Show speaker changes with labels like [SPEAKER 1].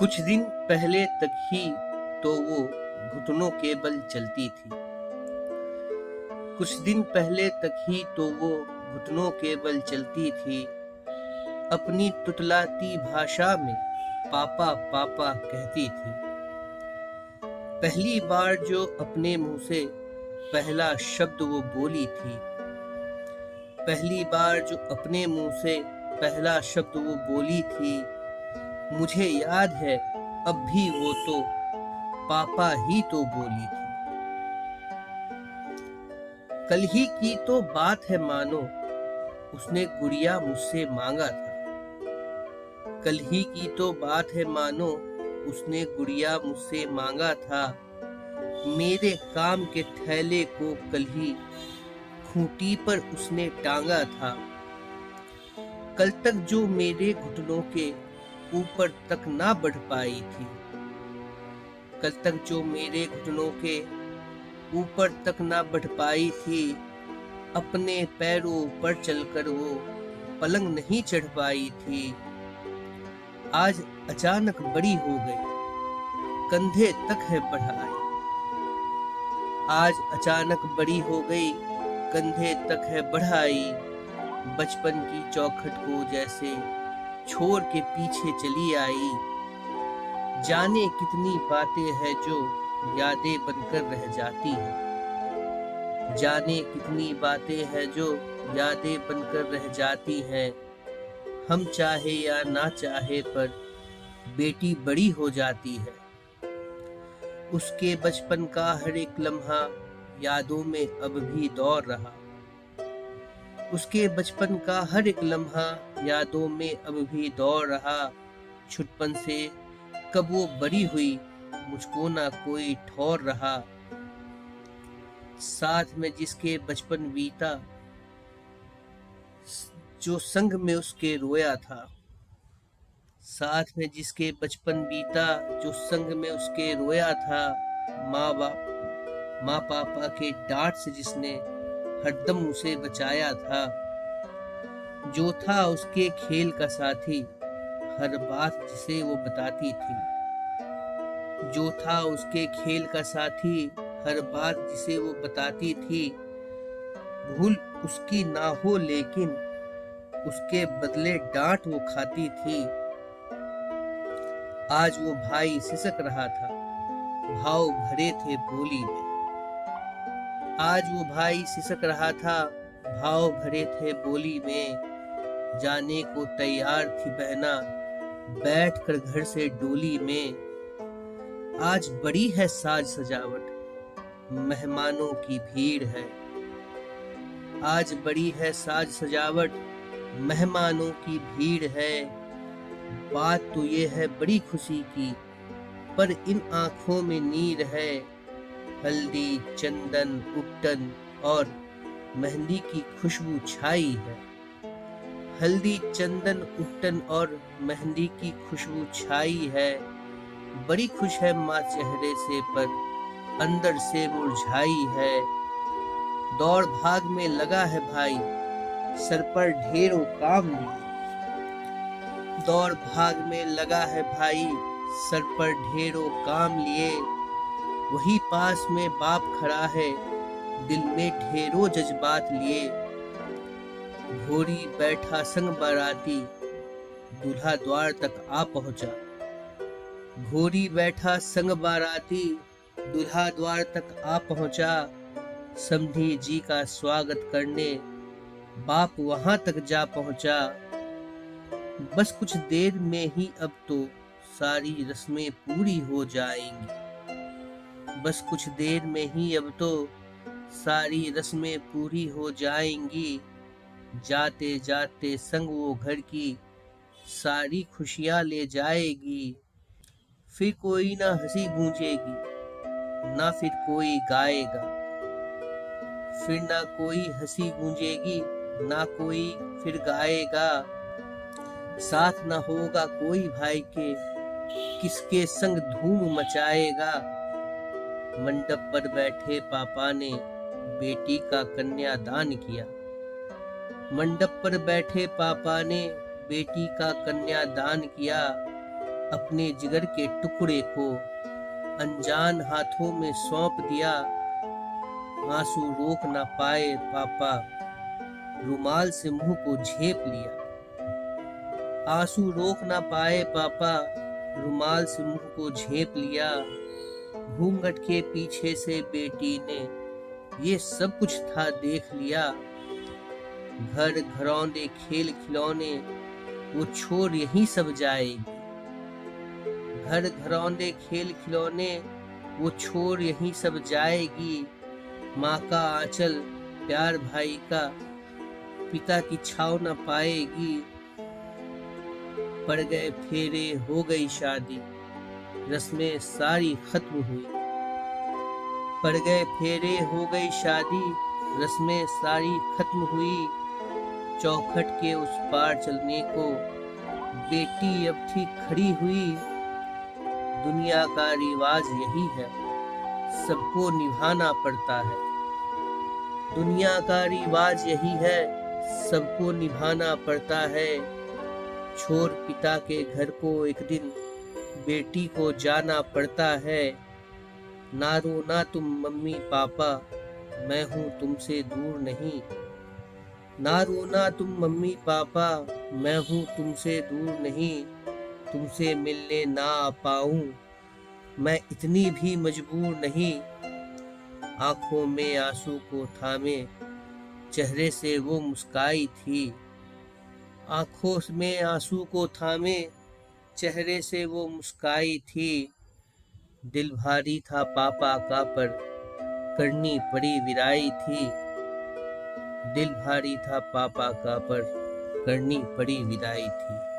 [SPEAKER 1] कुछ दिन पहले तक ही तो वो घुटनों के बल चलती थी। कुछ दिन पहले तक ही तो वो घुटनों के बल चलती थी। अपनी तुतलाती भाषा में पापा पापा कहती थी। पहली बार जो अपने मुँह से पहला शब्द वो बोली थी। पहली बार जो अपने मुँह से पहला शब्द वो बोली थी मुझे याद है, अब भी वो तो पापा ही तो बोली थी। कल ही की तो बात है मानो, उसने गुड़िया मुझसे मांगा था। कल ही की तो बात है मानो, उसने गुड़िया मुझसे मांगा था। मेरे काम के थैले को कल ही खूंटी पर उसने टांगा था। कल तक जो मेरे घुटनों के ऊपर तक ना बढ़ पाई थी। कल तक जो मेरे घुटनों के ऊपर तक ना बढ़ पाई थी, अपने पैरों पर चलकर वो पलंग नहीं चढ़ पाई थी। आज अचानक बड़ी हो गई, कंधे तक है बढ़ाई। आज अचानक बड़ी हो गई, कंधे तक है बढ़ाई, बचपन की चौखट को जैसे छोड़ के पीछे चली आई। जाने कितनी बातें हैं जो यादें बनकर रह जाती हैं। जाने कितनी बातें हैं जो यादें बनकर रह जाती हैं। हम चाहे या ना चाहे, पर बेटी बड़ी हो जाती है। उसके बचपन का हर एक लम्हा यादों में अब भी दौड़ रहा। उसके बचपन का हर एक लम्हा यादों में अब भी दौड़ रहा। छुटपन से कब वो बड़ी हुई, मुझको ना कोई ठौर रहा। साथ में जिसके बचपन बीता, जो संग में उसके रोया था। साथ में जिसके बचपन बीता, जो संग में उसके रोया था। माँ बाप, माँ पापा के डांट से जिसने हरदम उसे बचाया था। जो था उसके खेल का साथी, हर बात जिसे वो बताती थी। जो था उसके खेल का साथी, हर बात जिसे वो बताती थी। भूल उसकी ना हो, लेकिन उसके बदले डांट वो खाती थी। आज वो भाई सिसक रहा था। भाव भरे थे बोली में। आज वो भाई सिसक रहा था, भाव भरे थे बोली में। जाने को तैयार थी बहना बैठ कर घर से डोली में। आज बड़ी है साज सजावट, मेहमानों की भीड़ है। आज बड़ी है साज सजावट, मेहमानों की भीड़ है। बात तो ये है बड़ी खुशी की, पर इन आँखों में नीर है। हल्दी, चंदन, उपटन और मेहंदी की खुशबू छाई है। हल्दी, चंदन, उपटन और मेहंदी की खुशबू छाई है। बड़ी खुश है माँ चेहरे से, पर अंदर से मुरझाई है। दौड़ भाग में लगा है भाई, सर पर ढेरों काम लिए। दौड़ भाग में लगा है भाई, सर पर ढेरों काम लिए। वही पास में बाप खड़ा है, दिल में ढेरों जज्बात लिए। घोड़ी बैठा संग बाराती, दूल्हा द्वार तक आ पहुँचा। घोड़ी बैठा संग बाराती, दूल्हा द्वार तक आ पहुँचा। समधी जी का स्वागत करने, बाप वहाँ तक जा पहुँचा। बस कुछ देर में ही अब तो सारी रस्में पूरी हो जाएँगी। बस कुछ देर में ही अब तो सारी रस्में पूरी हो जाएँगी। जाते जाते संग वो घर की सारी खुशियाँ ले जाएगी। फिर कोई ना हँसी गूंजेगी, ना फिर कोई गाएगा। फिर ना कोई हँसी गूंजेगी, ना कोई फिर गाएगा। साथ ना होगा कोई भाई के, किसके संग धूम मचाएगा। मंडप पर बैठे पापा ने बेटी का कन्यादान किया। मंडप पर बैठे पापा ने बेटी का कन्यादान किया अपने जिगर के टुकड़े को, अनजान हाथों में सौंप दिया। आँसू रोक ना पाए पापा, रुमाल से मुँह को झेप लिया। आँसू रोक ना पाए पापा, रुमाल से मुँह को झेप लिया। घूंघट के पीछे से बेटी ने ये सब कुछ था देख लिया। घर घरौंदे, खेल खिलौने, वो छोड़ यही सब जाएगी। घर घरौंदे, खेल खिलौने, वो छोड़ यही सब जाएगी। माँ का आंचल प्यार भाई का, पिता की छाव न पाएगी। पड़ गए फेरे, हो गई शादी। रस्में सारी खत्म हुई। पड़ गए फेरे, हो गई शादी, रस्में सारी खत्म हुई। चौखट के उस पार चलने को बेटी अब थी खड़ी हुई। दुनिया का रिवाज यही है, सबको निभाना पड़ता है। दुनिया का रिवाज यही है, सबको निभाना पड़ता है। छोर पिता के घर को एक दिन बेटी को जाना पड़ता है। ना रोना तुम मम्मी पापा, मैं हूँ तुमसे दूर नहीं। ना रोना तुम मम्मी पापा, मैं हूँ तुमसे दूर नहीं। तुमसे मिलने ना आ पाऊँ, मैं इतनी भी मजबूर नहीं। आँखों में आँसू को थामे, चेहरे से वो मुस्काई थी। आँखों में आँसू को थामे चेहरे से वो मुस्काई थी। दिल भारी था, पापा का, पर करनी पड़ी विराई थी। दिल भारी था, पापा का, पर करनी पड़ी विदाई थी।